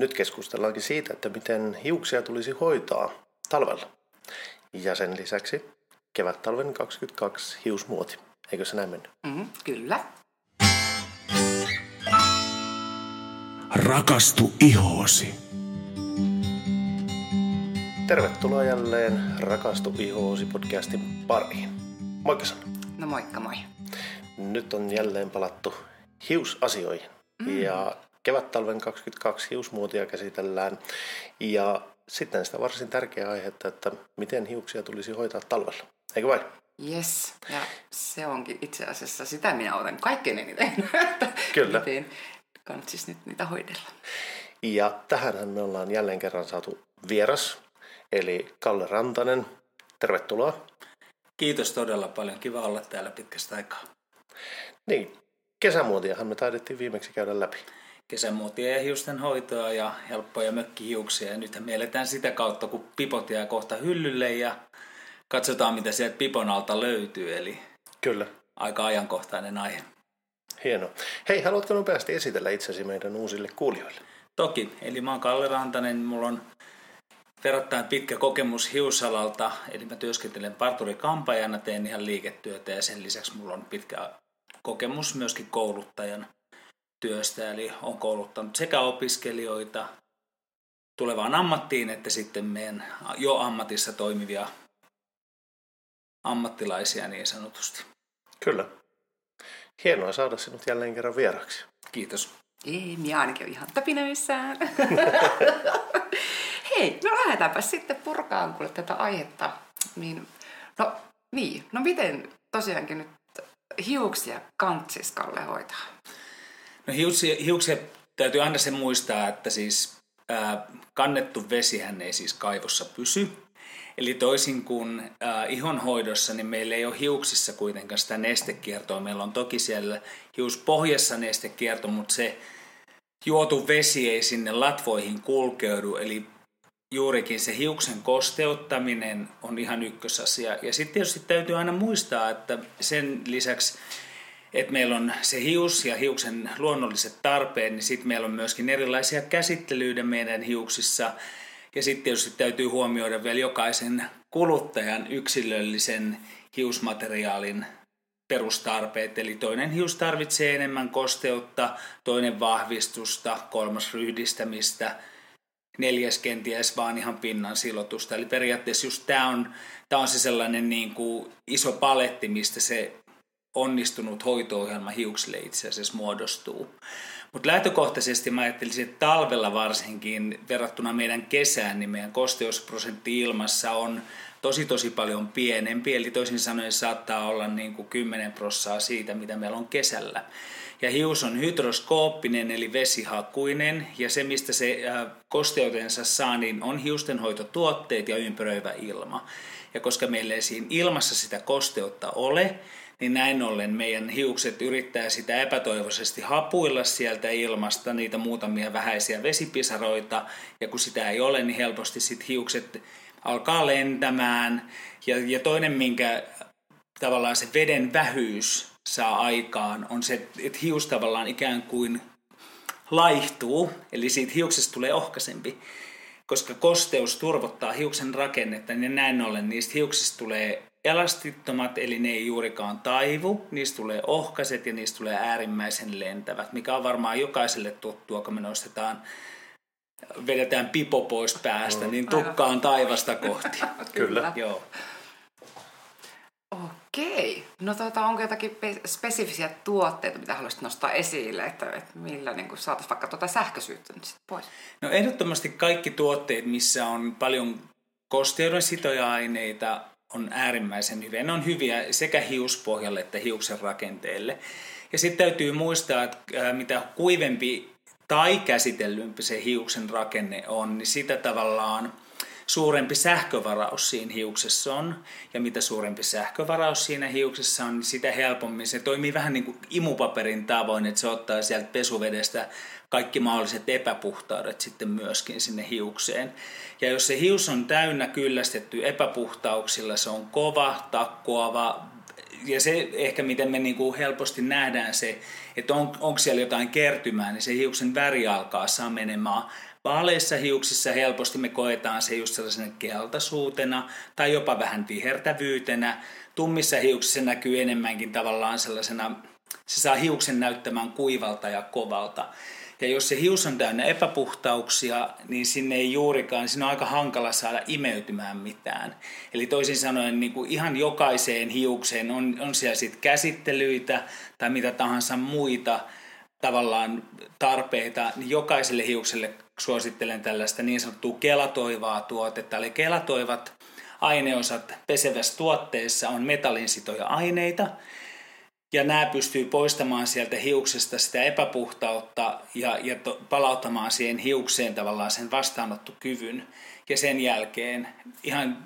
Nyt keskustellaankin siitä, että miten hiuksia tulisi hoitaa talvella. Ja sen lisäksi kevät-talven 22 hiusmuoti. Eikö se näin mennyt? Mm, kyllä. Rakastu ihoosi. Tervetuloa jälleen Rakastu ihoosi podcastin pariin. Moikka Sanna. No moikka moi. Nyt on jälleen palattu hiusasioihin. Mm. Ja kevät-talven 22 hiusmuotia käsitellään. Ja sitten sitä varsin tärkeää aihetta, että miten hiuksia tulisi hoitaa talvella. Eikö vain? Yes, ja se onkin itse asiassa sitä minä olen kaikkein eniten, Kyllä. miten kannattaisi nyt niitä hoidella. Ja tähänhän me ollaan jälleen kerran saatu vieras, eli Kalle Rantanen. Tervetuloa. Kiitos todella paljon. Kiva olla täällä pitkästä aikaa. Niin, kesämuotiahan me taidettiin viimeksi käydä läpi. Kesämuotia ja hiusten hoitoa ja helppoja mökkihiuksia. Ja nythän me eletään sitä kautta, kun pipot jää kohta hyllylle ja katsotaan, mitä sieltä pipon alta löytyy. Eli Kyllä. aika ajankohtainen aihe. Hienoa. Hei, haluatko nopeasti esitellä itsesi meidän uusille kuulijoille? Toki, eli mä oon Kalle Rantanen, mulla on verrattain pitkä kokemus hiusalalta, eli mä työskentelen parturikampajana, teen ihan liiketyötä ja sen lisäksi mulla on pitkä kokemus myöskin kouluttajan työstä, eli on kouluttanut sekä opiskelijoita tulevaan ammattiin että sitten meidän jo ammatissa toimivia ammattilaisia niin sanotusti. Kyllä. Hienoa saada sinut jälleen kerran vieraksi. Kiitos. Ei, minä ainakin olen ihan täpinöissään. Hei, no lähdetäänpä sitten purkaan kuule tätä aihetta. Niin, no niin, no miten tosiaankin nyt hiuksia kantsis Kalle hoitaa? No hiuksia, täytyy aina se muistaa, että siis ää, kannettu vesihän ei siis kaivossa pysy. Eli toisin kuin äh, ihonhoidossa, niin meillä ei ole hiuksissa kuitenkaan sitä nestekiertoa. Meillä on toki siellä hiuspohjassa nestekierto, mutta se juotu vesi ei sinne latvoihin kulkeudu. Eli juurikin se hiuksen kosteuttaminen on ihan ykkösasia. Ja sitten tietysti täytyy aina muistaa, että sen lisäksi, että meillä on se hius ja hiuksen luonnolliset tarpeet, niin sitten meillä on myöskin erilaisia käsittelyitä meidän hiuksissa. Ja sitten tietysti täytyy huomioida vielä jokaisen kuluttajan yksilöllisen hiusmateriaalin perustarpeet. Eli toinen hius tarvitsee enemmän kosteutta, toinen vahvistusta, kolmas ryhdistämistä, neljäs kenties vaan ihan pinnan silotusta. Eli periaatteessa just tämä on, tää on se sellainen niin kuin iso paletti, mistä se onnistunut hoito-ohjelma hiuksille itse asiassa muodostuu. Mutta lähtökohtaisesti mä ajattelisin, että talvella varsinkin verrattuna meidän kesään, niin meidän kosteusprosentti ilmassa on tosi tosi paljon pienempi, eli toisin sanoen saattaa olla niin kuin 10 prossaa siitä, mitä meillä on kesällä. Ja hius on hydroskooppinen eli vesihakuinen ja se mistä se kosteutensa saa niin on hiustenhoitotuotteet ja ympäröivä ilma. Ja koska meillä ei siinä ilmassa sitä kosteutta ole, niin näin ollen meidän hiukset yrittää sitä epätoivoisesti hapuilla sieltä ilmasta niitä muutamia vähäisiä vesipisaroita. Ja kun sitä ei ole, niin helposti sit hiukset alkaa lentämään. Ja, ja toinen minkä tavallaan se veden vähyys saa aikaan on se, että hius tavallaan ikään kuin laihtuu, eli siitä hiuksesta tulee ohkaisempi koska kosteus turvottaa hiuksen rakennetta, niin näin ollen niistä hiuksista tulee elastittomat, eli ne ei juurikaan taivu, niistä tulee ohkaiset ja niistä tulee äärimmäisen lentävät, mikä on varmaan jokaiselle tuttua, kun me nostetaan vedetään pipo pois päästä, niin tukka on taivasta kohti. Kyllä. Joo. Okei. No tota, onko jotakin pe- spesifisiä tuotteita, mitä haluaisit nostaa esille, että, että millä niin saataisiin vaikka tuota sähköisyyttä nyt sit pois? No ehdottomasti kaikki tuotteet, missä on paljon kosteuden sitoja aineita, on äärimmäisen hyviä. Ne on hyviä sekä hiuspohjalle että hiuksen rakenteelle. Ja sitten täytyy muistaa, että mitä kuivempi tai käsitellympi se hiuksen rakenne on, niin sitä tavallaan suurempi sähkövaraus siinä hiuksessa on. Ja mitä suurempi sähkövaraus siinä hiuksessa on, niin sitä helpommin se toimii vähän niin kuin imupaperin tavoin, että se ottaa sieltä pesuvedestä kaikki mahdolliset epäpuhtaudet sitten myöskin sinne hiukseen. Ja jos se hius on täynnä kyllästetty epäpuhtauksilla, se on kova, takkoava, ja se ehkä miten me niin kuin helposti nähdään se, että on, onko siellä jotain kertymää, niin se hiuksen väri alkaa saa menemään Vaaleissa hiuksissa helposti me koetaan se just sellaisena keltaisuutena tai jopa vähän vihertävyytenä. Tummissa hiuksissa näkyy enemmänkin tavallaan sellaisena, se saa hiuksen näyttämään kuivalta ja kovalta. Ja jos se hius on täynnä epäpuhtauksia, niin sinne ei juurikaan, sinne on aika hankala saada imeytymään mitään. Eli toisin sanoen niin kuin ihan jokaiseen hiukseen on, on siellä sitten käsittelyitä tai mitä tahansa muita tavallaan tarpeita, niin jokaiselle hiukselle suosittelen tällaista niin sanottua kelatoivaa tuotetta. Eli kelatoivat aineosat pesevässä tuotteessa on metallinsitoja aineita, ja nämä pystyy poistamaan sieltä hiuksesta sitä epäpuhtautta ja, ja to, palauttamaan siihen hiukseen tavallaan sen vastaanottokyvyn. Ja sen jälkeen ihan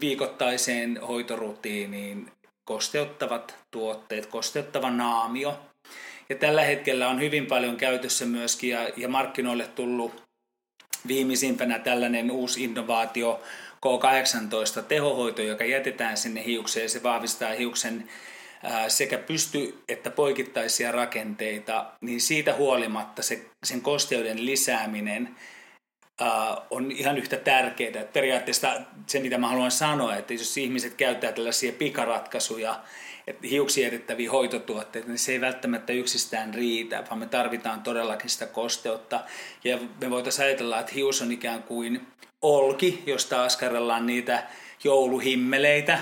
viikoittaiseen hoitorutiiniin kosteuttavat tuotteet, kosteuttava naamio. Ja tällä hetkellä on hyvin paljon käytössä myöskin ja, ja markkinoille tullut viimeisimpänä tällainen uusi innovaatio K18 tehohoito, joka jätetään sinne hiukseen. Se vahvistaa hiuksen sekä pysty- että poikittaisia rakenteita, niin siitä huolimatta se, sen kosteuden lisääminen on ihan yhtä tärkeää. Että periaatteessa se, mitä mä haluan sanoa, että jos ihmiset käyttää tällaisia pikaratkaisuja, että hiuksiin jätettäviä hoitotuotteita, niin se ei välttämättä yksistään riitä, vaan me tarvitaan todellakin sitä kosteutta. Ja me voitaisiin ajatella, että hius on ikään kuin olki, josta askarellaan niitä jouluhimmeleitä,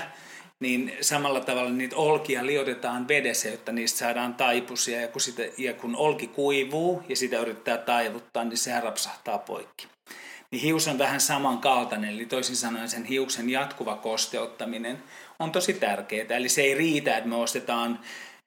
niin samalla tavalla niitä olkia liotetaan vedessä, jotta niistä saadaan taipusia. Ja kun, sitä, ja kun olki kuivuu ja sitä yrittää taivuttaa, niin sehän rapsahtaa poikki. Niin hius on vähän samankaltainen, eli toisin sanoen sen hiuksen jatkuva kosteuttaminen on tosi tärkeää. Eli se ei riitä, että me ostetaan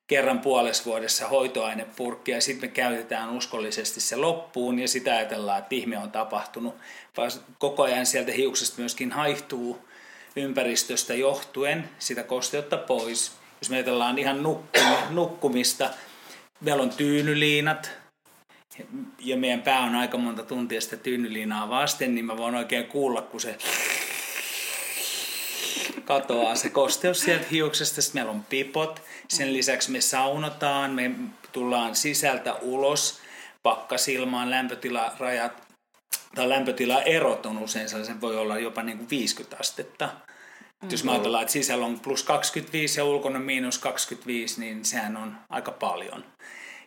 kerran puolessa vuodessa hoitoainepurkki ja sitten me käytetään uskollisesti se loppuun ja sitä ajatellaan, että ihme on tapahtunut, vaan koko ajan sieltä hiuksesta myöskin haihtuu ympäristöstä johtuen sitä kosteutta pois. Jos me ajatellaan ihan nukkumista, meillä on tyynyliinat, ja meidän pää on aika monta tuntia sitä tyynyliinaa vasten, niin mä voin oikein kuulla, kun se katoaa se kosteus sieltä hiuksesta. Sitten meillä on pipot. Sen lisäksi me saunotaan, me tullaan sisältä ulos pakkasilmaan, lämpötilarajat tai lämpötilaerot on usein sellaisen, voi olla jopa niin kuin 50 astetta. Mm. Jos me ajatellaan, että sisällä on plus 25 ja ulkona miinus 25, niin sehän on aika paljon.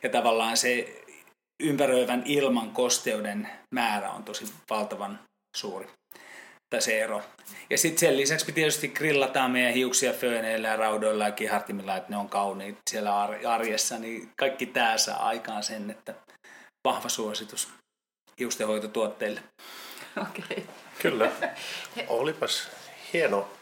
Ja tavallaan se ympäröivän ilman kosteuden määrä on tosi valtavan suuri. Tai se ero. Ja sitten sen lisäksi me tietysti grillataan meidän hiuksia fööneillä ja raudoilla ja kihartimilla, että ne on kauniit siellä arjessa, niin kaikki tämä saa aikaan sen, että vahva suositus hiustenhoitotuotteille. Okei. Okay. Kyllä. Olipas hieno.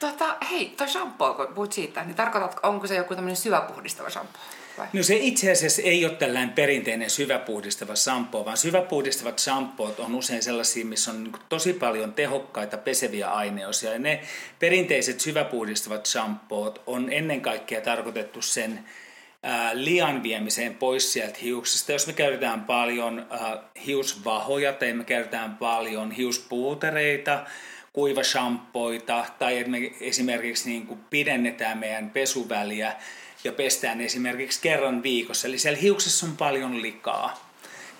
Tota, hei, toi shampoo, kun puhut siitä, niin tarkoitatko, onko se joku tämmöinen syväpuhdistava shampoo? Vai? No se itse asiassa ei ole tällainen perinteinen syväpuhdistava shampoo, vaan syväpuhdistavat shampoot on usein sellaisia, missä on niin tosi paljon tehokkaita peseviä aineosia. Ja ne perinteiset syväpuhdistavat shampoot on ennen kaikkea tarkoitettu sen lian viemiseen pois sieltä hiuksista. Jos me käytetään paljon hiusvahoja tai me käytetään paljon hiuspuutereita, kuivashampoita tai että me esimerkiksi niin kuin pidennetään meidän pesuväliä ja pestään esimerkiksi kerran viikossa. Eli siellä hiuksessa on paljon likaa.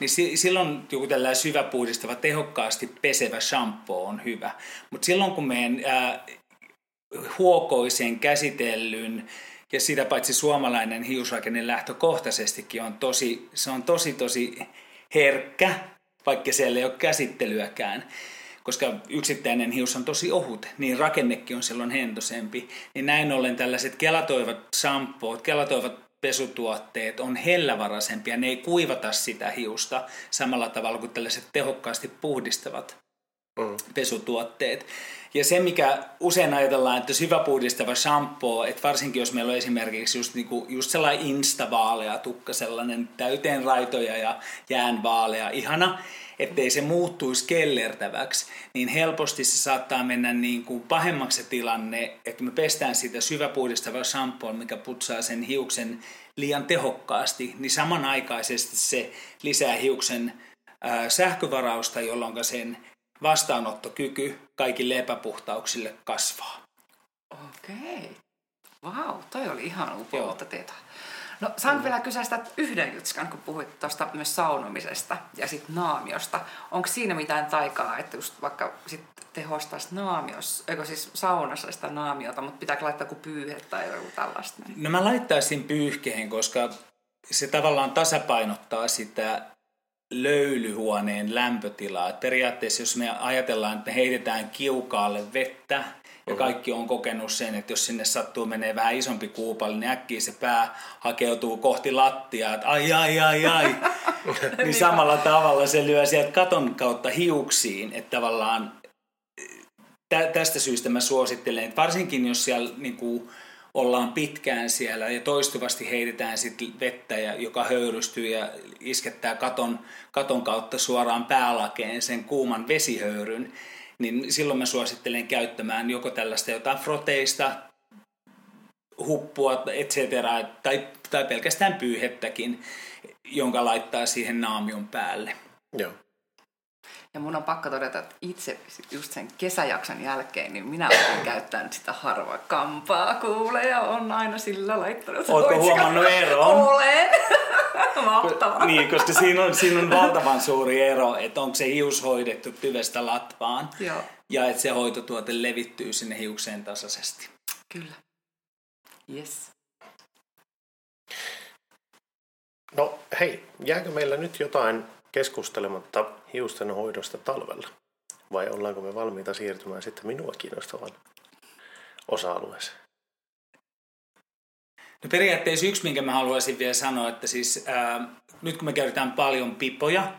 Niin silloin joku tällainen syväpuhdistava, tehokkaasti pesevä shampoo on hyvä. Mutta silloin kun meidän äh, huokoisen käsitellyn ja sitä paitsi suomalainen hiusrakenne lähtökohtaisestikin on tosi, se on tosi tosi herkkä, vaikka siellä ei ole käsittelyäkään. Koska yksittäinen hius on tosi ohut, niin rakennekin on silloin hentosempi. Niin näin ollen tällaiset kelatoivat shampoot, kelatoivat pesutuotteet on hellävaraisempia. Ne ei kuivata sitä hiusta samalla tavalla kuin tällaiset tehokkaasti puhdistavat mm. pesutuotteet. Ja se, mikä usein ajatellaan, että syväpuhdistava shampoo, että varsinkin jos meillä on esimerkiksi just, niinku, just sellainen instavaalea tukka, sellainen täyteen raitoja ja jäänvaalea, ihana, ettei se muuttuisi kellertäväksi, niin helposti se saattaa mennä niin kuin pahemmaksi se tilanne, että me pestään sitä syväpuhdistavaa shampoo, mikä putsaa sen hiuksen liian tehokkaasti, niin samanaikaisesti se lisää hiuksen sähkövarausta, jolloin sen vastaanottokyky kaikille epäpuhtauksille kasvaa. Okei. Vau, wow, toi oli ihan upeutta tietoa. No saanko vielä kysyä sitä yhden jutskan, kun puhuit tuosta myös saunomisesta ja sitten naamiosta. Onko siinä mitään taikaa, että just vaikka sit tehostaisi naamios, eikö siis saunassa sitä naamiota, mutta pitääkö laittaa kuin pyyhe tai joku tällaista? No mä laittaisin pyyhkeen, koska se tavallaan tasapainottaa sitä löylyhuoneen lämpötilaa. Et periaatteessa jos me ajatellaan, että me heitetään kiukaalle vettä ja kaikki on kokenut sen, että jos sinne sattuu menee vähän isompi kuupalli, niin äkkiä se pää hakeutuu kohti lattiaa, että ai ai ai ai. niin samalla tavalla se lyö sieltä katon kautta hiuksiin, että tavallaan tästä syystä mä suosittelen, että varsinkin jos siellä niin kuin, ollaan pitkään siellä ja toistuvasti heitetään sitten vettä, ja, joka höyrystyy ja iskettää katon, katon kautta suoraan päälakeen sen kuuman vesihöyryn, niin silloin mä suosittelen käyttämään joko tällaista jotain froteista, huppua, et cetera, tai, tai pelkästään pyyhettäkin, jonka laittaa siihen naamion päälle. Joo. Ja mun on pakko todeta, että itse just sen kesäjakson jälkeen, niin minä olen käyttänyt sitä harva kampaa kuule ja on aina sillä laittanut. Oletko huomannut eron? Olen. Mahtavaa. niin, koska siinä on, siinä on valtavan suuri ero, että onko se hius hoidettu tyvestä latvaan Joo. ja että se hoitotuote levittyy sinne hiukseen tasaisesti. Kyllä. Yes. No hei, jääkö meillä nyt jotain keskustelematta hiusten hoidosta talvella? Vai ollaanko me valmiita siirtymään sitten minua kiinnostavan osa-alueeseen? No periaatteessa yksi, minkä mä haluaisin vielä sanoa, että siis ää, nyt kun me käytetään paljon pipoja,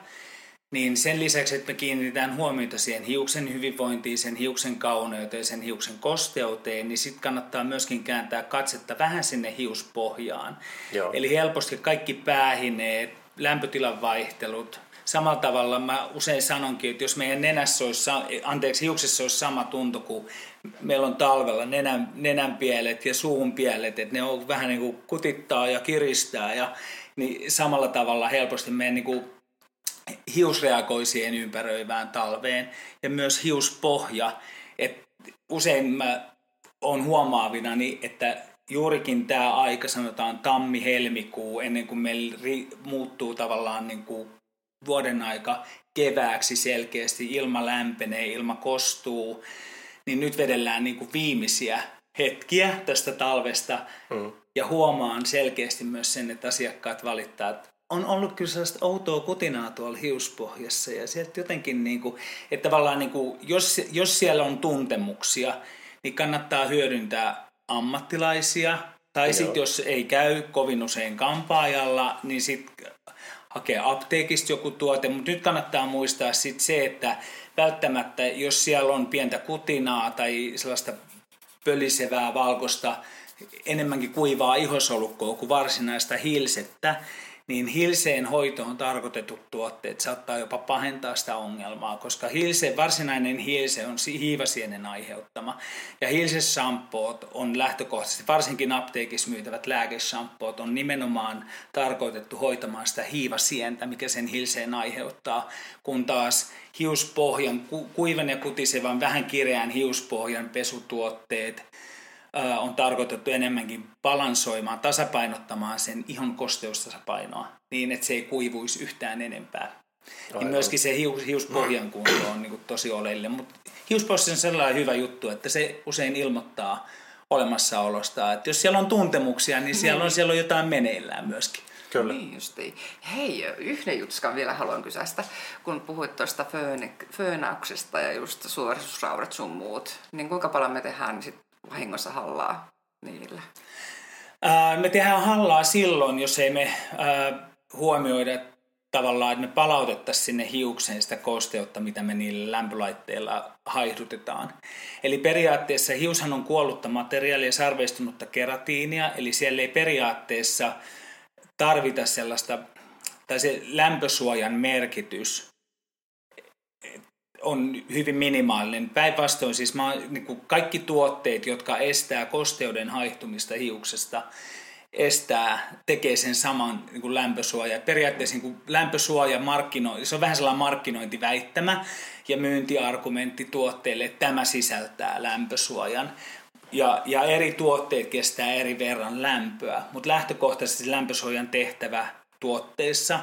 niin sen lisäksi, että me kiinnitetään huomiota siihen hiuksen hyvinvointiin, sen hiuksen kauneuteen, sen hiuksen kosteuteen, niin sitten kannattaa myöskin kääntää katsetta vähän sinne hiuspohjaan. Joo. Eli helposti kaikki päähineet, lämpötilan vaihtelut, samalla tavalla mä usein sanonkin, että jos meidän nenässä olisi, anteeksi, hiuksissa olisi sama tunto kuin meillä on talvella nenän, nenänpielet ja suunpielet, että ne on vähän niin kuin kutittaa ja kiristää ja niin samalla tavalla helposti meidän niin kuin hius reagoi siihen ympäröivään talveen ja myös hiuspohja. Et usein mä on huomaavinani, että juurikin tämä aika, sanotaan tammi-helmikuu, ennen kuin meillä muuttuu tavallaan niin kuin vuoden aika kevääksi selkeästi, ilma lämpenee, ilma kostuu, niin nyt vedellään niin kuin viimeisiä hetkiä tästä talvesta. Mm. ja huomaan selkeästi myös sen, että asiakkaat valittaa, että on ollut kyllä sellaista outoa kutinaa tuolla hiuspohjassa. Ja sieltä jotenkin, niin kuin, että tavallaan niin kuin, jos, jos siellä on tuntemuksia, niin kannattaa hyödyntää ammattilaisia. Tai sitten jos ei käy kovin usein kampaajalla, niin sitten hakea apteekista joku tuote, mutta nyt kannattaa muistaa sit se, että välttämättä jos siellä on pientä kutinaa tai sellaista pölisevää valkosta, enemmänkin kuivaa ihosolukkoa kuin varsinaista hilsettä, niin hilseen hoitoon tarkoitetut tuotteet saattaa jopa pahentaa sitä ongelmaa, koska hilse, varsinainen hilse on hiivasienen aiheuttama. Ja hilsesampoot on lähtökohtaisesti, varsinkin apteekissa myytävät lääkesampoot, on nimenomaan tarkoitettu hoitamaan sitä hiivasientä, mikä sen hilseen aiheuttaa, kun taas hiuspohjan, kuivan ja kutisevan, vähän kireän hiuspohjan pesutuotteet, on tarkoitettu enemmänkin balansoimaan, tasapainottamaan sen ihon kosteustasapainoa niin, että se ei kuivuisi yhtään enempää. Niin myöskin se hius, hiuspohjan kunto on niin kuin tosi oleellinen, mutta hiuspohja on sellainen hyvä juttu, että se usein ilmoittaa olemassaolosta. Että jos siellä on tuntemuksia, niin siellä on, niin. siellä on jotain meneillään myöskin. Kyllä. Niin justiin. Hei, yhden jutskan vielä haluan kysyä sitä, kun puhuit tuosta föönauksesta ja just suoritusraudat sun muut, niin kuinka paljon me tehdään sit vahingossa hallaa niillä? Ää, me tehdään hallaa silloin, jos ei me ää, huomioida tavallaan, että me palautettaisiin sinne hiukseen sitä kosteutta, mitä me niillä lämpölaitteilla haihdutetaan. Eli periaatteessa hiushan on kuollutta materiaalia, sarveistunutta keratiinia, eli siellä ei periaatteessa tarvita sellaista, tai se lämpösuojan merkitys on hyvin minimaalinen. Päinvastoin siis mä, niin kuin kaikki tuotteet, jotka estää kosteuden haihtumista hiuksesta, estää, tekee sen saman niin kuin lämpösuoja. Periaatteessa niin kuin lämpösuoja markkino, se on vähän sellainen markkinointiväittämä ja myyntiargumentti tuotteelle, että tämä sisältää lämpösuojan. Ja, ja eri tuotteet kestää eri verran lämpöä, mutta lähtökohtaisesti lämpösuojan tehtävä tuotteessa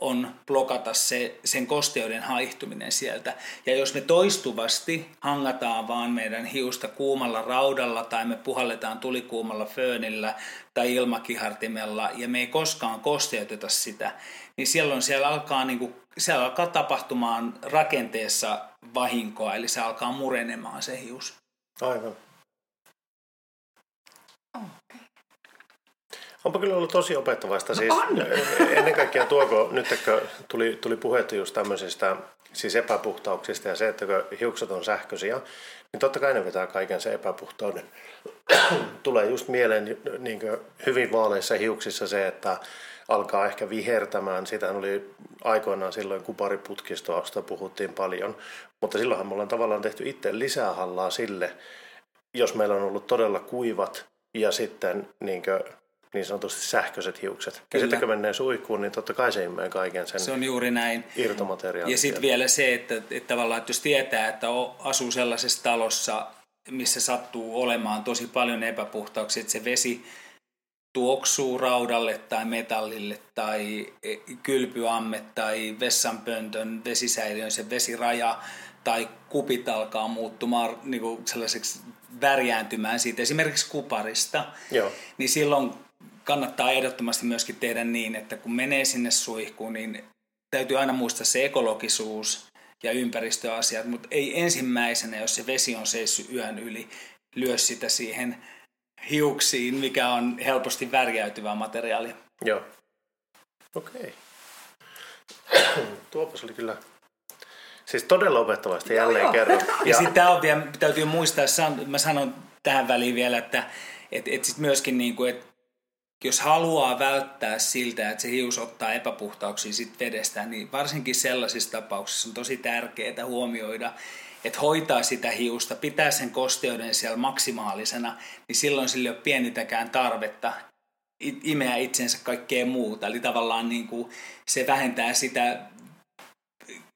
on blokata se, sen kosteuden haihtuminen sieltä. Ja jos me toistuvasti hangataan vaan meidän hiusta kuumalla raudalla tai me puhalletaan tulikuumalla föönillä tai ilmakihartimella ja me ei koskaan kosteuteta sitä, niin silloin siellä alkaa, niin kuin, siellä alkaa tapahtumaan rakenteessa vahinkoa, eli se alkaa murenemaan se hius. Aivan. Onpa kyllä ollut tosi opettavaista. No siis, on. Ennen kaikkea tuoko, nyt kun tuli, tuli puhetta just tämmöisistä siis epäpuhtauksista ja se, että kun hiukset on sähköisiä, niin totta kai ne vetää kaiken se epäpuhtauden. Tulee just mieleen niin hyvin vaaleissa hiuksissa se, että alkaa ehkä vihertämään. Sitähän oli aikoinaan silloin kupariputkistosta puhuttiin paljon, mutta silloinhan me ollaan tavallaan tehty itse lisää hallaa sille, jos meillä on ollut todella kuivat ja sitten niin, kuin, niin sanotusti sähköiset hiukset. Kyllä. Ja sitten kun menee suihkuun, niin totta kai se imee kaiken sen Se on juuri näin. irtomateriaalin. Ja sitten vielä se, että, että tavallaan, että jos tietää, että asuu sellaisessa talossa, missä sattuu olemaan tosi paljon epäpuhtauksia, että se vesi tuoksuu raudalle tai metallille tai e, kylpyamme tai vessanpöntön vesisäiliön se vesiraja tai kupit alkaa muuttumaan niin kuin sellaiseksi värjääntymään siitä esimerkiksi kuparista, Joo. niin silloin kannattaa ehdottomasti myöskin tehdä niin, että kun menee sinne suihkuun, niin täytyy aina muistaa se ekologisuus ja ympäristöasiat, mutta ei ensimmäisenä, jos se vesi on seissyt yön yli, lyö sitä siihen hiuksiin, mikä on helposti värjäytyvä materiaali. Joo. Okei. Tuopas oli kyllä Siis todella opettavasti jälleen joo, kerran. Ja, ja sitten tämä on vielä, täytyy muistaa, mä sanon tähän väliin vielä, että et, et sit myöskin niin kuin, että jos haluaa välttää siltä, että se hius ottaa epäpuhtauksia sit vedestä, niin varsinkin sellaisissa tapauksissa on tosi tärkeää huomioida, että hoitaa sitä hiusta, pitää sen kosteuden siellä maksimaalisena, niin silloin sillä ei ole pienitäkään tarvetta imeä itsensä kaikkea muuta. Eli tavallaan niin kuin se vähentää sitä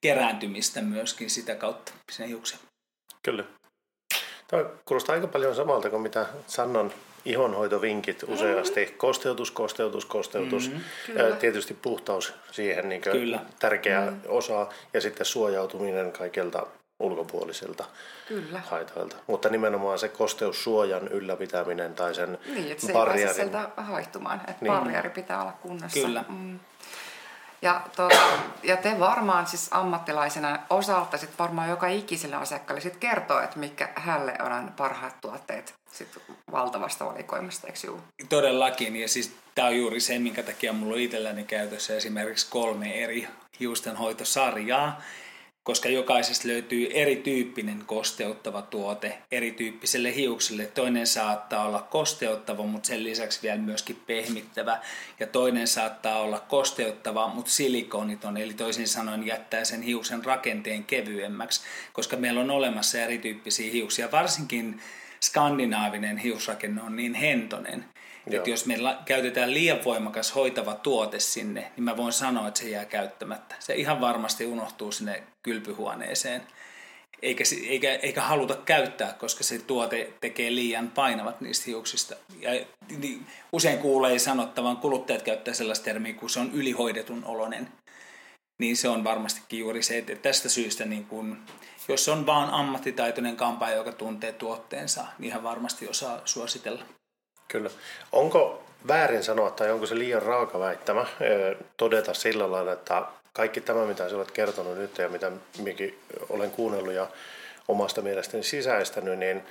kerääntymistä myöskin sitä kautta sen hiuksen. Kyllä. Tämä kuulostaa aika paljon samalta kuin mitä Sannon ihonhoitovinkit useasti. Mm-hmm. Kosteutus, kosteutus, kosteutus. Mm-hmm. Tietysti puhtaus siihen niin Kyllä. tärkeä mm-hmm. osa ja sitten suojautuminen kaikilta ulkopuolisilta Kyllä. haitoilta. Mutta nimenomaan se kosteussuojan ylläpitäminen tai sen Niin, että se barrierin... ei sieltä haihtumaan. Että niin. barrieri pitää olla kunnossa. Kyllä. Mm. Ja, tuota, ja te varmaan siis ammattilaisena osalta sit varmaan joka ikiselle asiakkaalle sit kertoo, että mikä hälle on parhaat tuotteet sit valtavasta valikoimasta, eikö juu? Todellakin, ja siis tämä on juuri se, minkä takia mulla on itselläni käytössä esimerkiksi kolme eri hiustenhoitosarjaa, koska jokaisesta löytyy erityyppinen kosteuttava tuote erityyppiselle hiukselle. Toinen saattaa olla kosteuttava, mutta sen lisäksi vielä myöskin pehmittävä. Ja toinen saattaa olla kosteuttava, mutta silikoniton, eli toisin sanoen jättää sen hiuksen rakenteen kevyemmäksi, koska meillä on olemassa erityyppisiä hiuksia. Varsinkin skandinaavinen hiusrakenne on niin hentonen, Että jos me käytetään liian voimakas hoitava tuote sinne, niin mä voin sanoa, että se jää käyttämättä. Se ihan varmasti unohtuu sinne kylpyhuoneeseen. Eikä, eikä, eikä haluta käyttää, koska se tuote tekee liian painavat niistä hiuksista. Ja, niin, usein kuulee sanottavan, kuluttajat käyttää sellaista termiä, kun se on ylihoidetun olonen. Niin se on varmastikin juuri se, että tästä syystä niin kun, jos on vaan ammattitaitoinen kampaaja, joka tuntee tuotteensa, niin ihan varmasti osaa suositella. Kyllä. Onko väärin sanoa tai onko se liian raaka väittämä todeta sillä lailla, että kaikki tämä, mitä sinä olet kertonut nyt ja mitä minäkin olen kuunnellut ja omasta mielestäni sisäistänyt, niin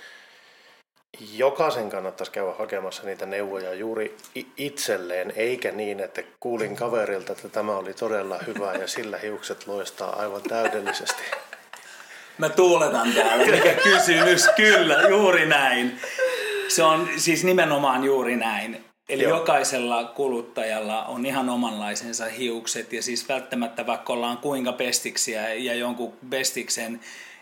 jokaisen kannattaisi käydä hakemassa niitä neuvoja juuri itselleen, eikä niin, että kuulin kaverilta, että tämä oli todella hyvä ja sillä hiukset loistaa aivan täydellisesti. Mä tuuletan täällä, mikä kysymys, kyllä, juuri näin. Se on siis nimenomaan juuri näin. Eli Joo. jokaisella kuluttajalla on ihan omanlaisensa hiukset ja siis välttämättä vaikka ollaan kuinka bestiksiä ja jonkun bestiksen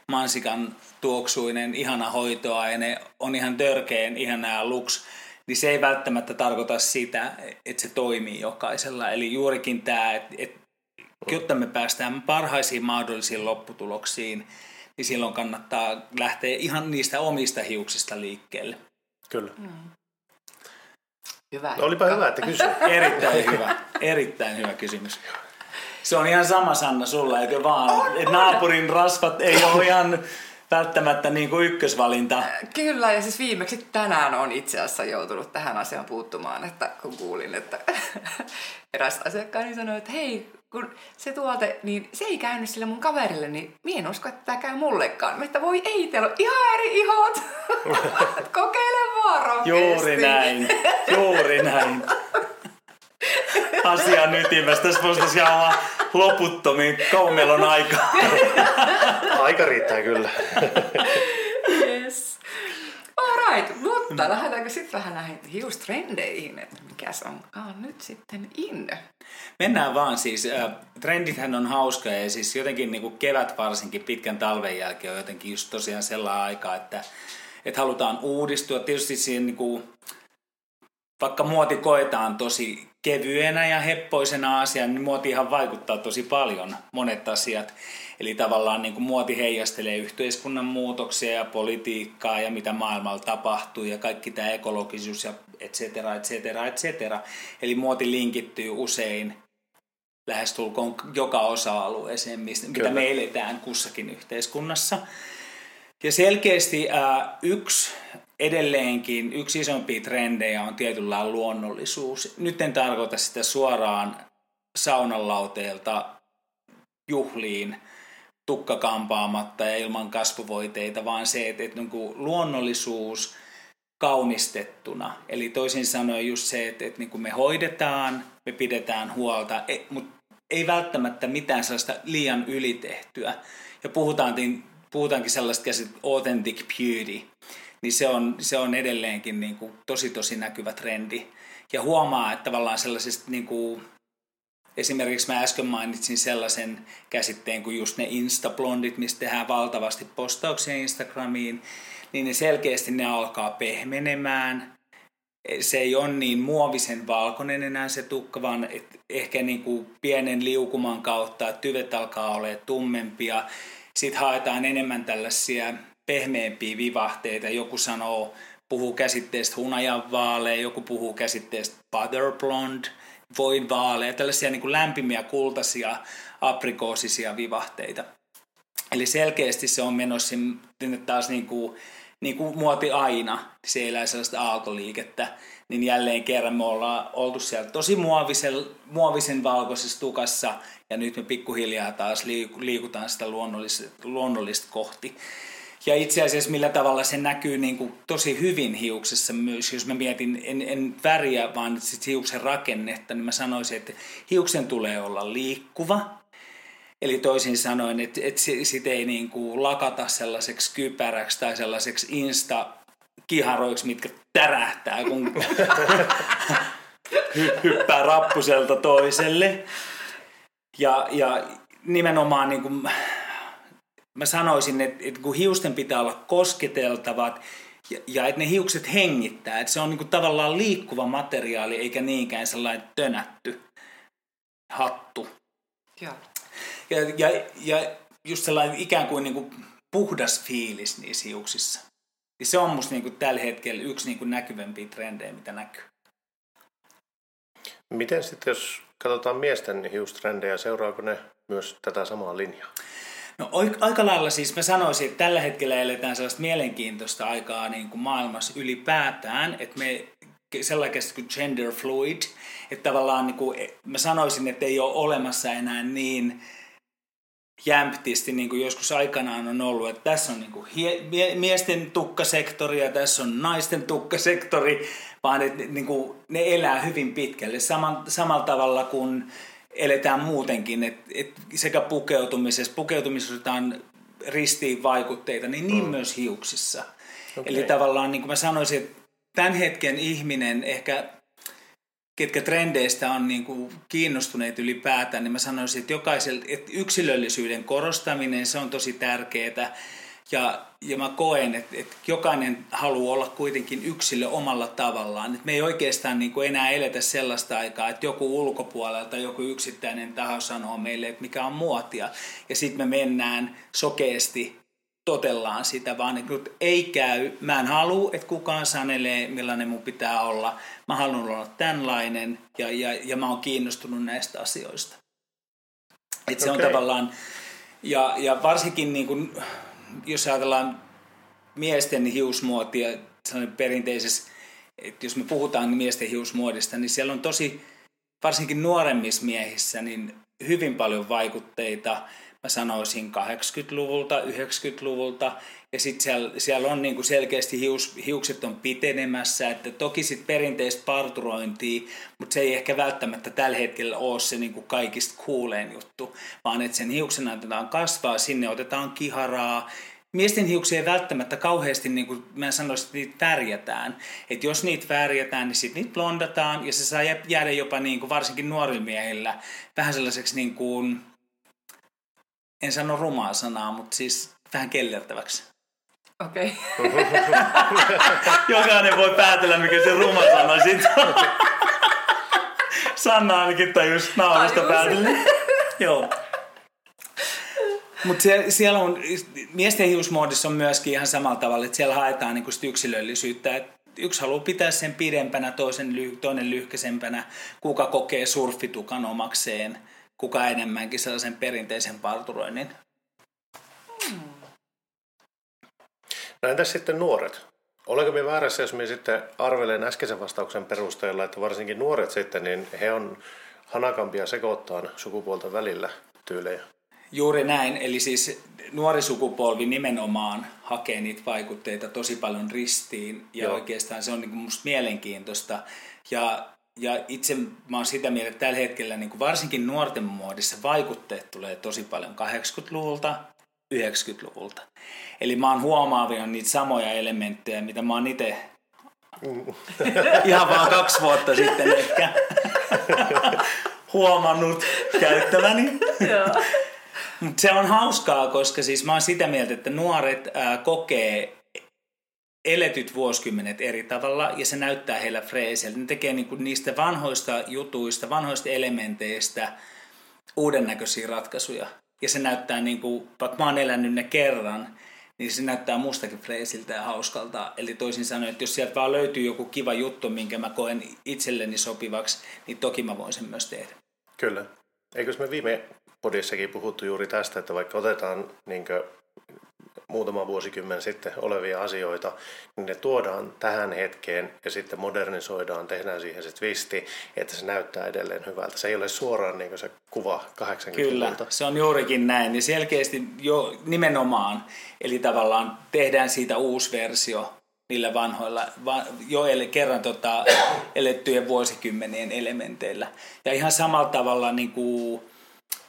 mansikan tuoksuinen ihana hoitoaine on ihan törkeen ihanaa luks, niin se ei välttämättä tarkoita sitä, että se toimii jokaisella. Eli juurikin tämä, että, että jotta me päästään parhaisiin mahdollisiin lopputuloksiin, niin silloin kannattaa lähteä ihan niistä omista hiuksista liikkeelle. Kyllä. Hyvä. No, olipa hyvä, että kysyit. Erittäin hyvä, erittäin hyvä kysymys. Se on ihan sama Sanna sulla, eikö vaan? On, että on. naapurin rasvat ei ole ihan välttämättä niin kuin ykkösvalinta. Kyllä, ja siis viimeksi tänään on itse asiassa joutunut tähän asiaan puuttumaan, että kun kuulin, että eräs asiakkaani sanoi, että hei, kun se tuote, niin se ei käynyt sille mun kaverille, niin mie en usko, että tämä käy mullekaan. Mä, että voi ei, teillä on ihan eri ihot. Kokeile vaan rohkeasti. Juuri näin, juuri näin. Asian ytimessä. Tässä voisi olla loputtomiin. Kauan meillä on aikaa. Aika riittää kyllä. Yes. Alright, mutta lähdetäänkö sitten vähän näihin hiustrendeihin, että mikäs onkaan nyt sitten in? Mennään vaan siis. Äh, trendithän on hauska ja siis jotenkin niin kuin kevät varsinkin pitkän talven jälkeen on jotenkin just tosiaan sellainen aika, että, että halutaan uudistua. Tietysti siihen niin kuin, vaikka muoti koetaan tosi kevyenä ja heppoisena asiana, niin muotihan vaikuttaa tosi paljon monet asiat. Eli tavallaan niin kuin muoti heijastelee yhteiskunnan muutoksia ja politiikkaa ja mitä maailmalla tapahtuu ja kaikki tämä ekologisuus ja et cetera, et cetera, et cetera. Eli muoti linkittyy usein lähestulkoon joka osa-alueeseen, mistä, mitä me eletään kussakin yhteiskunnassa. Ja selkeästi äh, yksi edelleenkin, yksi isompia trendejä on tietynlainen luonnollisuus. Nyt en tarkoita sitä suoraan saunanlauteelta juhliin tukkakampaamatta ja ilman kasvuvoiteita, vaan se, että, että niin luonnollisuus kaunistettuna. Eli toisin sanoen just se, että, että niin me hoidetaan, me pidetään huolta, e- mutta ei välttämättä mitään sellaista liian ylitehtyä. Ja puhutaan, puhutaankin sellaista käsit authentic beauty, niin se on, se on edelleenkin niin kuin tosi tosi näkyvä trendi. Ja huomaa, että tavallaan sellaisesta niin kuin, esimerkiksi mä äsken mainitsin sellaisen käsitteen kuin just ne instablondit, mistä tehdään valtavasti postauksia Instagramiin, niin ne selkeästi ne alkaa pehmenemään. Se ei ole niin muovisen valkoinen enää se tukka, vaan ehkä niin kuin pienen liukuman kautta tyvet alkaa olla tummempia. Sitten haetaan enemmän tällaisia pehmeämpiä vivahteita. Joku sanoo, puhuu käsitteestä hunajan vaalea, joku puhuu käsitteestä butter blonde, voin vaalea, tällaisia niin kuin lämpimiä kultaisia aprikoosisia vivahteita. Eli selkeästi se on menossa sinne taas niin kuin, niin kuin muoti aina, se elää sellaista aaltoliikettä, niin jälleen kerran me ollaan oltu siellä tosi muovisen, muovisen valkoisessa tukassa, ja nyt me pikkuhiljaa taas liikutaan sitä luonnollista, luonnollista kohti. Ja itse asiassa millä tavalla se näkyy niin kuin tosi hyvin hiuksessa myös, jos mä mietin en, en väriä, vaan sit hiuksen rakennetta, niin mä sanoisin, että hiuksen tulee olla liikkuva. Eli toisin sanoen, että, että sitä ei niin kuin lakata sellaiseksi kypäräksi tai sellaiseksi insta-kiharoiksi, mitkä tärähtää, kun hyppää rappuselta toiselle. Ja, ja nimenomaan niin kuin, mä sanoisin, että, että kun hiusten pitää olla kosketeltavat ja, ja että ne hiukset hengittää, että se on niin kuin tavallaan liikkuva materiaali eikä niinkään sellainen tönätty hattu. Joo. Ja, ja, ja just sellainen ikään kuin, niin kuin puhdas fiilis niissä hiuksissa. Ja se on musta niin kuin tällä hetkellä yksi niin kuin näkyvämpiä trendejä, mitä näkyy. Miten sitten, jos katsotaan miesten hiustrendejä, seuraako ne myös tätä samaa linjaa? No aika lailla siis mä sanoisin, että tällä hetkellä eletään sellaista mielenkiintoista aikaa niin kuin maailmassa ylipäätään, että me sellainen kuin gender fluid, että tavallaan niin kuin, mä sanoisin, että ei ole olemassa enää niin jämptisti niin kuin joskus aikanaan on ollut, että tässä on niin kuin hie, miesten tukkasektori ja tässä on naisten tukkasektori, vaan että niin kuin ne elää hyvin pitkälle. Saman, samalla tavalla kuin eletään muutenkin, että et sekä pukeutumisessa, pukeutumisessa otetaan ristiin vaikutteita, niin niin mm. myös hiuksissa. Okay. Eli tavallaan niin kuin mä sanoisin, että tämän hetken ihminen ehkä ketkä trendeistä on niin kuin kiinnostuneet ylipäätään, niin mä sanoisin, että jokaisella, että yksilöllisyyden korostaminen, se on tosi tärkeää. Ja, ja mä koen, että, että jokainen haluaa olla kuitenkin yksilö omalla tavallaan. Että me ei oikeastaan niin kuin enää eletä sellaista aikaa, että joku ulkopuolelta, joku yksittäinen taho sanoo meille, että mikä on muotia. Ja sitten me mennään sokeasti totellaan sitä, vaan että ei käy. Mä en halua, että kukaan sanelee, millainen mun pitää olla. Mä haluan olla tämänlainen ja, ja, ja mä oon kiinnostunut näistä asioista. Että se okay. on tavallaan, ja, ja varsinkin niin kun, jos ajatellaan miesten hiusmuotia perinteisessä, että jos me puhutaan miesten hiusmuodista, niin siellä on tosi, varsinkin nuoremmissa miehissä, niin hyvin paljon vaikutteita, mä sanoisin 80-luvulta, 90-luvulta, ja sitten siellä, siellä on niinku selkeästi hius, hiukset on pitenemässä, että toki sitten perinteistä parturointia, mutta se ei ehkä välttämättä tällä hetkellä ole se niinku kaikista kuuleen juttu, vaan että sen hiuksen annetaan kasvaa, sinne otetaan kiharaa, Miesten hiuksia ei välttämättä kauheasti, niin kuin mä sanoisin, että niitä värjätään. Että jos niitä värjätään, niin sitten niitä blondataan ja se saa jäädä jopa niin kuin varsinkin nuorilla miehillä vähän sellaiseksi niin kuin, en sano rumaa sanaa, mutta siis vähän kellertäväksi. Okei. Okay. Jokainen voi päätellä, mikä se ruma sana sitten Sanna ainakin tajus naamasta päätellen. Joo. Mutta siellä, siellä on, miesten hiusmuodissa on myöskin ihan samalla tavalla, että siellä haetaan niinku yksilöllisyyttä. Et yksi haluaa pitää sen pidempänä, toisen, toinen lyhkäisempänä, kuka kokee surfitukan omakseen, kuka enemmänkin sellaisen perinteisen parturoinnin. No entäs sitten nuoret? Olenko me väärässä, jos me sitten arvelen äskeisen vastauksen perusteella, että varsinkin nuoret sitten, niin he on hanakampia sekoittaa sukupuolten välillä tyylejä? Juuri näin, eli siis nuori sukupolvi nimenomaan hakee niitä vaikutteita tosi paljon ristiin ja Joo. oikeastaan se on niin musta mielenkiintoista. Ja, ja itse mä oon sitä mieltä, että tällä hetkellä niin kuin varsinkin nuorten muodissa vaikutteet tulee tosi paljon 80-luvulta, 90-luvulta. Eli mä oon huomaavia niitä samoja elementtejä, mitä mä oon itse mm. ihan vaan kaksi vuotta sitten ehkä huomannut käyttäväni. Mutta se on hauskaa, koska siis mä oon sitä mieltä, että nuoret ää, kokee eletyt vuosikymmenet eri tavalla ja se näyttää heillä freeseltä. Ne tekee niinku niistä vanhoista jutuista, vanhoista elementeistä uuden näköisiä ratkaisuja. Ja se näyttää, niinku, vaikka mä oon elänyt ne kerran, niin se näyttää mustakin freesiltä ja hauskalta. Eli toisin sanoen, että jos sieltä vaan löytyy joku kiva juttu, minkä mä koen itselleni sopivaksi, niin toki mä voin sen myös tehdä. Kyllä. Eikös me viime podissakin puhuttu juuri tästä, että vaikka otetaan niin muutama vuosikymmen sitten olevia asioita, niin ne tuodaan tähän hetkeen ja sitten modernisoidaan, tehdään siihen se twisti, että se näyttää edelleen hyvältä. Se ei ole suoraan niin se kuva 80-luvulta. Kyllä, se on juurikin näin. Niin selkeästi jo nimenomaan, eli tavallaan tehdään siitä uusi versio niillä vanhoilla, jo kerran tota, elettyjen vuosikymmenien elementeillä. Ja ihan samalla tavalla niin kuin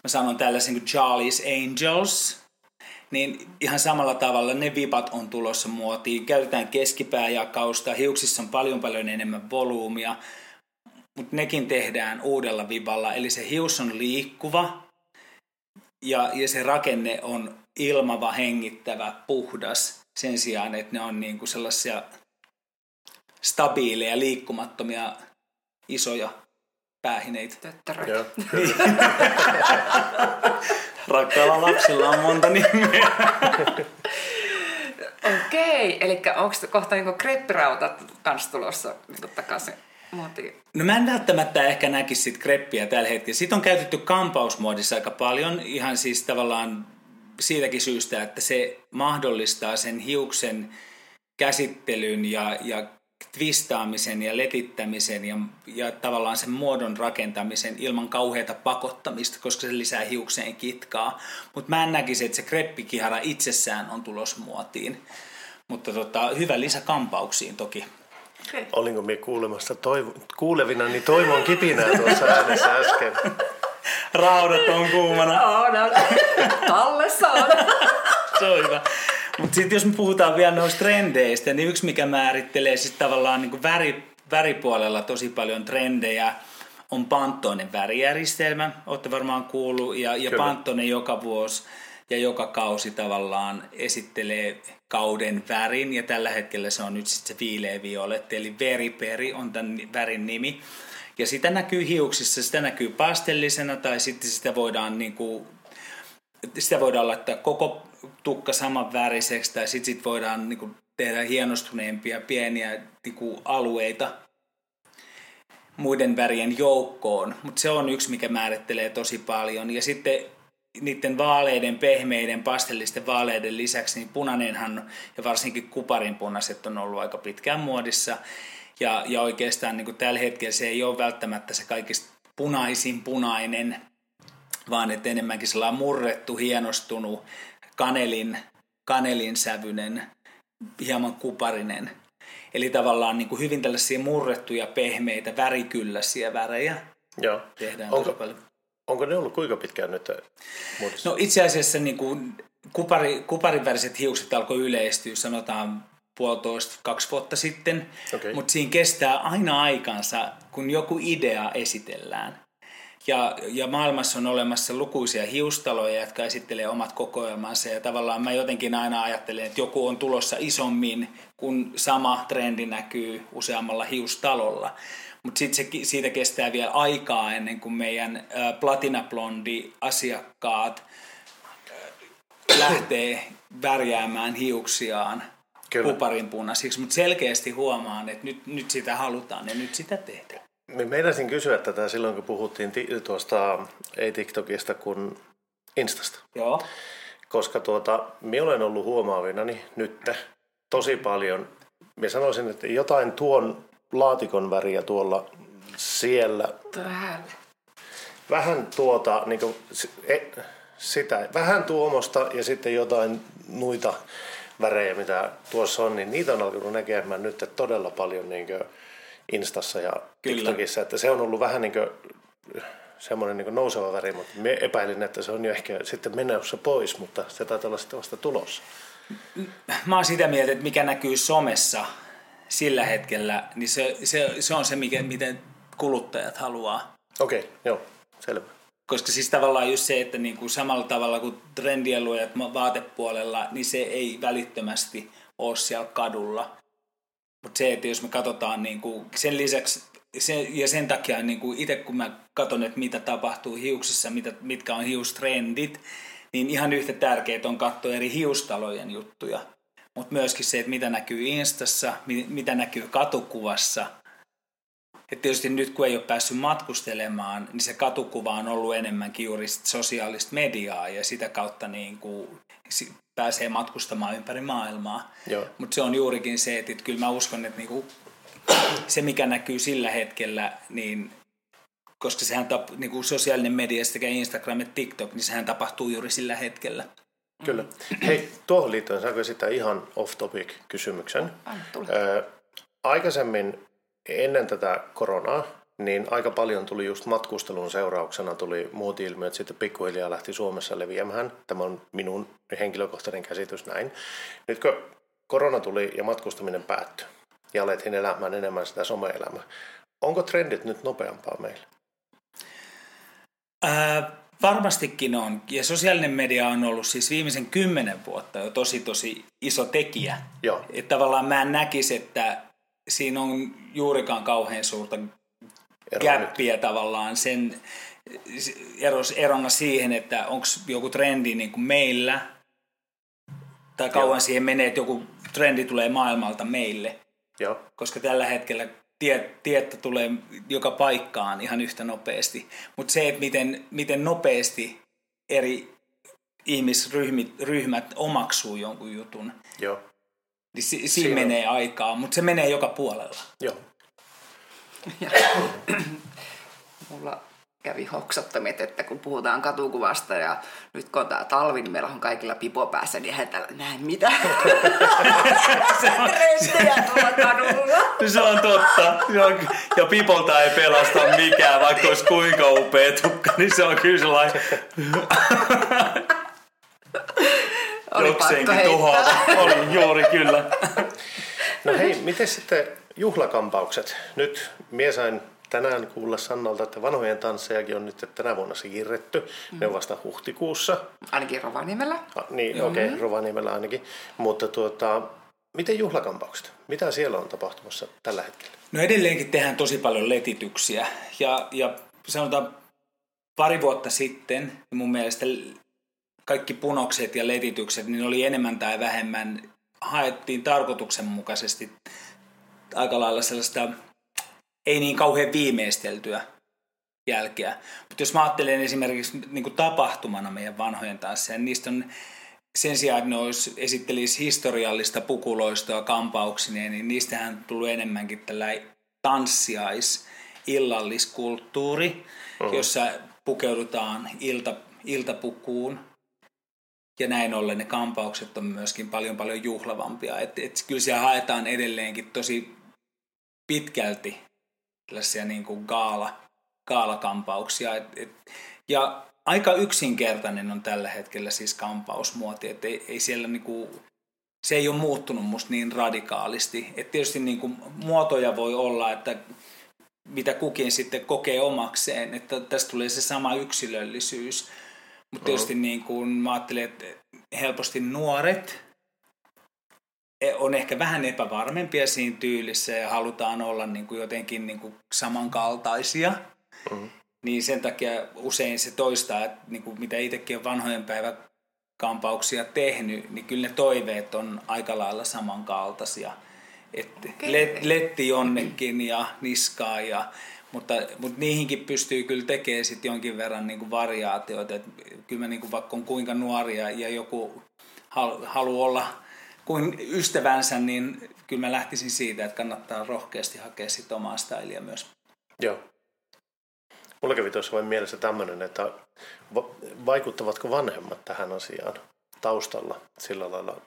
mä sanon tällaisen kuin Charlie's Angels, niin ihan samalla tavalla ne vipat on tulossa muotiin. Käytetään keskipääjakausta, hiuksissa on paljon paljon enemmän volyymia, mutta nekin tehdään uudella viballa. Eli se hius on liikkuva ja, ja se rakenne on ilmava, hengittävä, puhdas sen sijaan, että ne on niinku sellaisia stabiileja, liikkumattomia, isoja päähineitä. Töttäröitä. Rakkaalla lapsilla on monta nimeä. Okei, eli onko kohta niin kreppirautat kanssa tulossa niin takaisin muotiin? No mä en välttämättä ehkä näkisi sit kreppiä tällä hetkellä. Sitten on käytetty kampausmuodissa aika paljon, ihan siis tavallaan siitäkin syystä, että se mahdollistaa sen hiuksen käsittelyn ja, ja twistaamisen ja letittämisen ja, ja tavallaan sen muodon rakentamisen ilman kauheata pakottamista, koska se lisää hiukseen kitkaa. Mutta mä en näkisi, että se kreppikihara itsessään on tulos muotiin. Mutta tota, hyvä lisä kampauksiin toki. Okay. Olinko minä kuulemassa toivo, kuulevina niin toivon kipinää tuossa äänessä äsken? Raudat on kuumana. On, on. Tallessa on. Se on hyvä. Mutta sitten jos me puhutaan vielä noista trendeistä, niin yksi mikä määrittelee siis tavallaan niin kuin väri, väripuolella tosi paljon trendejä, on Pantonen värijärjestelmä, olette varmaan kuullut, ja, ja Pantone joka vuosi ja joka kausi tavallaan esittelee kauden värin, ja tällä hetkellä se on nyt sitten se viileä violetti, eli veriperi on tämän värin nimi. Ja sitä näkyy hiuksissa, sitä näkyy pastellisena, tai sitten sitä voidaan, niin kuin, sitä voidaan laittaa koko tukka saman väriseksi tai sitten sit voidaan niin kuin, tehdä hienostuneempia pieniä niin kuin, alueita muiden värien joukkoon, mutta se on yksi, mikä määrittelee tosi paljon. Ja sitten niiden vaaleiden, pehmeiden, pastellisten vaaleiden lisäksi, niin punainenhan ja varsinkin kuparinpunaiset on ollut aika pitkään muodissa. Ja, ja oikeastaan niin kuin tällä hetkellä se ei ole välttämättä se kaikista punaisin punainen, vaan että enemmänkin sellainen murrettu, hienostunut, kanelin, kanelin sävyinen, hieman kuparinen. Eli tavallaan niin kuin hyvin tällaisia murrettuja, pehmeitä, värikylläisiä värejä Joo. tehdään Onko, paljon. onko ne ollut kuinka pitkään nyt muodossa? No itse asiassa niin kuin kupari, kuparin väriset hiukset alkoi yleistyä, sanotaan puolitoista, kaksi vuotta sitten, Okei. mutta siinä kestää aina aikansa, kun joku idea esitellään. Ja, ja maailmassa on olemassa lukuisia hiustaloja, jotka esittelee omat kokoelmansa ja tavallaan mä jotenkin aina ajattelen, että joku on tulossa isommin, kun sama trendi näkyy useammalla hiustalolla. Mutta sitten siitä kestää vielä aikaa ennen kuin meidän ä, platinablondi asiakkaat ä, lähtee värjäämään hiuksiaan Kyllä. kuparin punaisiksi, mutta selkeästi huomaan, että nyt, nyt sitä halutaan ja nyt sitä tehdään. Me meinasin kysyä tätä silloin, kun puhuttiin ti- tuosta, ei TikTokista, kun Instasta. Joo. Koska tuota, minä olen ollut huomaavinani nyt tosi paljon. Minä sanoisin, että jotain tuon laatikon väriä tuolla siellä. Täällä. Vähän tuota, niin kuin, e, sitä, vähän tuomosta ja sitten jotain muita värejä, mitä tuossa on, niin niitä on alkanut näkemään nyt todella paljon niin Instassa ja Kyllä. TikTokissa. Että se on ollut vähän niin kuin, semmoinen niin nouseva väri, mutta me epäilin, että se on jo ehkä sitten menossa pois, mutta se taitaa olla sitten vasta tulossa. Mä oon sitä mieltä, että mikä näkyy somessa sillä hetkellä, niin se, se, se on se, mikä, miten kuluttajat haluaa. Okei, okay, joo, selvä. Koska siis tavallaan just se, että niin kuin samalla tavalla kuin trendien luojat vaatepuolella, niin se ei välittömästi ole siellä kadulla. Mutta se, että jos me katsotaan niin kuin sen lisäksi, se, ja sen takia niin kuin itse kun mä katson, että mitä tapahtuu hiuksissa, mitä, mitkä on hiustrendit, niin ihan yhtä tärkeää on katsoa eri hiustalojen juttuja. Mutta myöskin se, että mitä näkyy Instassa, mi- mitä näkyy katukuvassa. Et tietysti nyt kun ei ole päässyt matkustelemaan, niin se katukuva on ollut enemmänkin juuri sosiaalista mediaa ja sitä kautta niin kuin pääsee matkustamaan ympäri maailmaa. Mutta se on juurikin se, että, että kyllä mä uskon, että niinku, se mikä näkyy sillä hetkellä, niin koska sehän tap, niinku sosiaalinen media sekä Instagram että TikTok, niin sehän tapahtuu juuri sillä hetkellä. Kyllä. Hei, tuohon liittyen saanko sitä ihan off-topic kysymyksen? Anna aikaisemmin ennen tätä koronaa, niin aika paljon tuli just matkustelun seurauksena tuli muoti-ilmiöt, sitten pikkuhiljaa lähti Suomessa leviämään. Tämä on minun henkilökohtainen käsitys näin. Nyt kun korona tuli ja matkustaminen päättyi ja alettiin elämään enemmän sitä some-elämää, onko trendit nyt nopeampaa meillä? Ää, varmastikin on. Ja sosiaalinen media on ollut siis viimeisen kymmenen vuotta jo tosi tosi iso tekijä. Joo, Että tavallaan mä en näkisi, että siinä on juurikaan kauhean suurta. Gäppiä tavallaan sen eros, erona siihen, että onko joku trendi niin kuin meillä, tai kauan Joo. siihen menee, että joku trendi tulee maailmalta meille, Joo, koska tällä hetkellä tie, tietä tulee joka paikkaan ihan yhtä nopeasti. Mutta se, että miten, miten nopeasti eri ihmisryhmät omaksuu jonkun jutun, joo, niin si, siinä Siinä menee aikaa, mutta se menee joka puolella. joo. Ja, mulla kävi hoksattomit, että kun puhutaan katukuvasta ja nyt kun on tää talvi, niin meillä on kaikilla pipo päässä, niin eihän täällä näe mitään. Trendejä tuolla kadulla. Se on totta. Se on, ja Pipolta ei pelasta mikään, vaikka olisi kuinka upea tukka, niin se on kyllä sellainen Oli pakko jokseenkin heittää. tuhoava. Oli juuri kyllä. No hei, miten sitten juhlakampaukset? Nyt mie sain tänään kuulla Sannalta, että vanhojen tanssejakin on nyt tänä vuonna siirretty. Ne on vasta huhtikuussa. Ainakin Rovaniemellä. Ah, niin, okei, okay, Rovaniemellä ainakin. Mutta tuota, miten juhlakampaukset? Mitä siellä on tapahtumassa tällä hetkellä? No edelleenkin tehdään tosi paljon letityksiä. Ja, ja sanotaan pari vuotta sitten mun mielestä kaikki punokset ja letitykset, niin oli enemmän tai vähemmän, haettiin tarkoituksenmukaisesti aika lailla sellaista ei niin kauhean viimeisteltyä jälkeä. Mutta jos mä ajattelen esimerkiksi niin kuin tapahtumana meidän vanhojen tansseja, niin niistä on sen sijaan, että ne olisi, esittelisi historiallista pukuloistoa kampauksineen, niin niistähän tullut enemmänkin tällä tanssiais illalliskulttuuri, uh-huh. jossa pukeudutaan ilta, iltapukuun. Ja näin ollen ne kampaukset on myöskin paljon paljon juhlavampia. Et, et kyllä siellä haetaan edelleenkin tosi pitkälti tällaisia niin kuin gaala, gaalakampauksia. Et, et, ja aika yksinkertainen on tällä hetkellä siis kampausmuoti, että ei, ei siellä niinku, se ei ole muuttunut musta niin radikaalisti. Et tietysti niinku muotoja voi olla, että mitä kukin sitten kokee omakseen, että tästä tulee se sama yksilöllisyys. Mutta tietysti niin kuin mä ajattelen, että helposti nuoret on ehkä vähän epävarmempia siinä tyylissä ja halutaan olla niin kuin jotenkin niin kuin samankaltaisia. Uh-huh. Niin sen takia usein se toistaa, että niin kuin mitä itsekin on vanhojen päivän kampauksia tehnyt, niin kyllä ne toiveet on aika lailla samankaltaisia. Että let, letti jonnekin ja niskaa, ja, mutta, mutta niihinkin pystyy kyllä tekemään sitten jonkin verran niin kuin variaatioita. Että kyllä mä niin kuin, vaikka on kuinka nuoria ja joku haluaa olla kuin ystävänsä, niin kyllä mä lähtisin siitä, että kannattaa rohkeasti hakea sitten omaa stylia myös. Joo. Mulla kävi tuossa vain mielessä tämmöinen, että vaikuttavatko vanhemmat tähän asiaan taustalla sillä lailla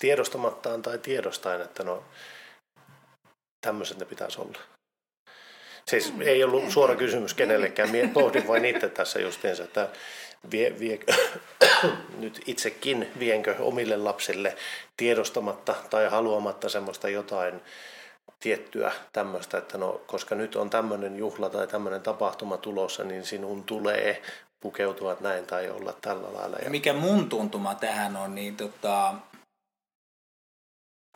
tiedostamattaan tai tiedostaen, että no tämmöiset ne pitäisi olla. Siis mm, ei ollut suora kysymys kenellekään, pohdin vain itse tässä justiinsa, että vie, vie, nyt itsekin vienkö omille lapsille tiedostamatta tai haluamatta semmoista jotain tiettyä tämmöistä, että no, koska nyt on tämmöinen juhla tai tämmöinen tapahtuma tulossa, niin sinun tulee pukeutua näin tai olla tällä lailla. Ja mikä mun tuntuma tähän on, niin tota,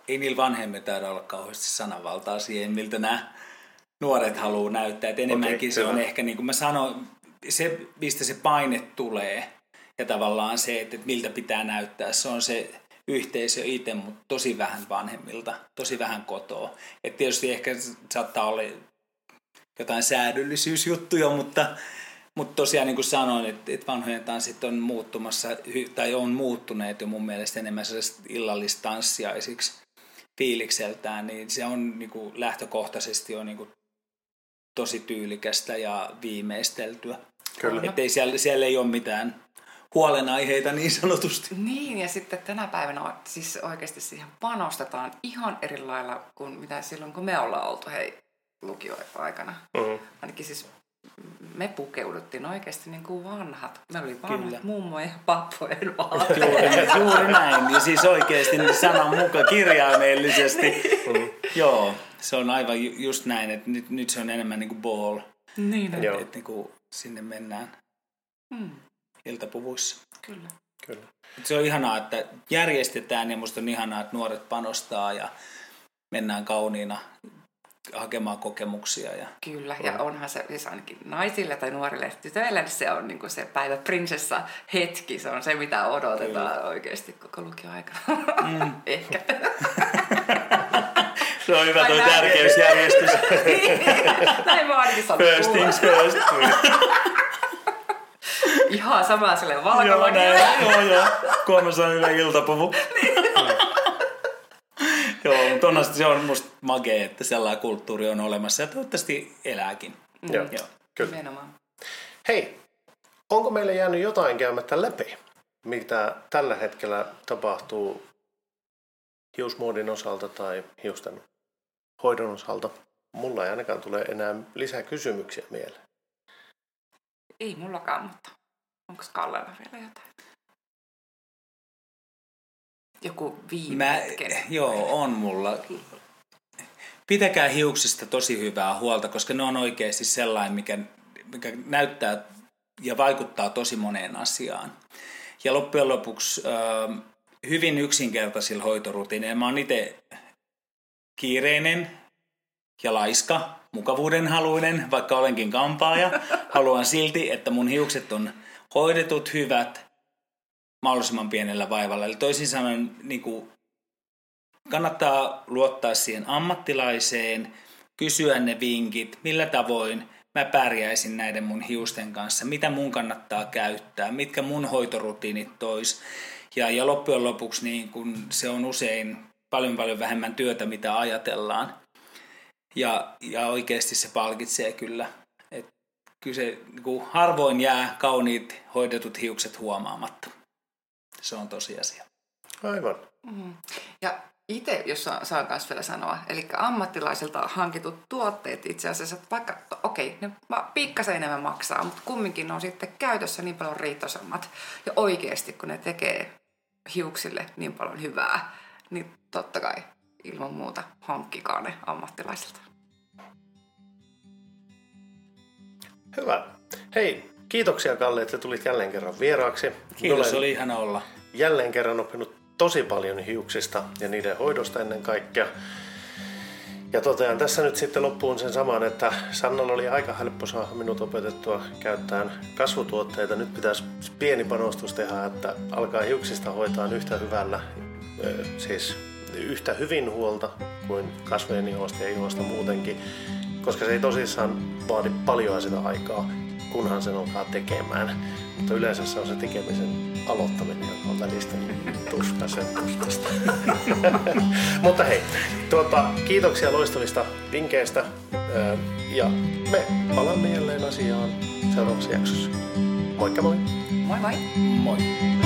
ei niillä vanhemmilla taida olla kauheasti sananvaltaa siihen, miltä nämä nuoret haluaa näyttää. Et enemmänkin okay, se on ehkä, niin kuin mä sanoin, se, mistä se paine tulee ja tavallaan se, että miltä pitää näyttää, se on se yhteisö itse, mutta tosi vähän vanhemmilta, tosi vähän kotoa. Et tietysti ehkä saattaa olla jotain säädöllisyysjuttuja, mutta, mutta tosiaan niin kuin sanoin, että, että vanhojen tanssit on muuttumassa, tai on muuttuneet jo mun mielestä enemmän illallistanssiaisiksi fiilikseltään, niin se on niin kuin lähtökohtaisesti on niin kuin tosi tyylikästä ja viimeisteltyä. Kyllä. Että ei siellä, siellä ei ole mitään huolenaiheita niin sanotusti. Niin, ja sitten tänä päivänä siis oikeasti siihen panostetaan ihan eri lailla kuin mitä silloin, kun me ollaan oltu hei lukioaikana. Mm-hmm. Ainakin siis me pukeuduttiin oikeasti niin kuin vanhat. Me oli vanhat mummojen ja pappojen juuri, juuri näin. Ja siis oikeasti niin sanan mukaan kirjaimellisesti. niin. mm. Joo, se on aivan just näin, että nyt, nyt se on enemmän niin kuin ball. Niin. Että et, niin kuin sinne mennään. Mm iltapuvuissa. Kyllä. Kyllä. Se on ihanaa, että järjestetään ja musta on ihanaa, että nuoret panostaa ja mennään kauniina hakemaan kokemuksia. Ja... Kyllä, ja onhan se siis ainakin naisille tai nuorille tytöille, niin se on niin se päivä prinsessa hetki, se on se mitä odotetaan Kyllä. oikeasti koko lukioaikana. Mm. Ehkä. se on hyvä tuo tärkeysjärjestys. Näin mä ainakin First things first. Ihan sama sille valkoinen. Joo, näin, joo, joo. Kolmas on hyvä iltapuvu. joo, mutta onhan se on musta magee, että sellainen kulttuuri on olemassa ja toivottavasti elääkin. Mm. Joo, joo. kyllä. Nimenomaan. Hei, onko meille jäänyt jotain käymättä läpi, mitä tällä hetkellä tapahtuu hiusmuodin osalta tai hiusten hoidon osalta? Mulla ei ainakaan tule enää lisää kysymyksiä mieleen. Ei mullakaan, mutta onko Kallella vielä jotain? Joku viime Joo, on mulla. Pitäkää hiuksista tosi hyvää huolta, koska ne on oikeasti sellainen, mikä, mikä näyttää ja vaikuttaa tosi moneen asiaan. Ja loppujen lopuksi hyvin yksinkertaisilla hoitorutiineilla. Mä oon itse kiireinen ja laiska, mukavuuden haluinen, vaikka olenkin kampaaja. Haluan silti, että mun hiukset on hoidetut hyvät, mahdollisimman pienellä vaivalla. Eli toisin sanoen niin kuin, kannattaa luottaa siihen ammattilaiseen, kysyä ne vinkit, millä tavoin mä pärjäisin näiden mun hiusten kanssa, mitä mun kannattaa käyttää, mitkä mun hoitorutiinit tois. Ja, ja loppujen lopuksi niin kun se on usein paljon paljon vähemmän työtä, mitä ajatellaan. Ja, ja oikeasti se palkitsee kyllä. Et kyllä se niin harvoin jää kauniit hoidetut hiukset huomaamatta. Se on tosiasia. Aivan. Mm. Ja itse, jos saan myös vielä sanoa, eli ammattilaisilta hankitut tuotteet itse asiassa, vaikka okei, okay, ne pikkasen enemmän maksaa, mutta kumminkin ne on sitten käytössä niin paljon riitosammat. Ja oikeasti, kun ne tekee hiuksille niin paljon hyvää, niin totta kai ilman muuta hankkikaa ne ammattilaisilta. Hyvä. Hei, kiitoksia Kalle, että tulit jälleen kerran vieraaksi. Kiitos, Olen oli ihana olla. Jälleen kerran oppinut tosi paljon hiuksista ja niiden hoidosta ennen kaikkea. Ja totean tässä nyt sitten loppuun sen saman, että Sannalla oli aika helppo saada minut opetettua käyttämään kasvutuotteita. Nyt pitäisi pieni panostus tehdä, että alkaa hiuksista hoitaa yhtä hyvällä, siis yhtä hyvin huolta kuin kasvojen ihosta ja ihosta muutenkin, koska se ei tosissaan vaadi paljon sitä aikaa, kunhan sen alkaa tekemään. Mutta yleensä se on se tekemisen aloittaminen, joka on välistä niin tuskaisen tuskasta. Mutta hei, tuota, kiitoksia loistavista vinkkeistä ja me palaamme jälleen asiaan seuraavassa jaksossa. Moikka moi! Moi moi! Moi!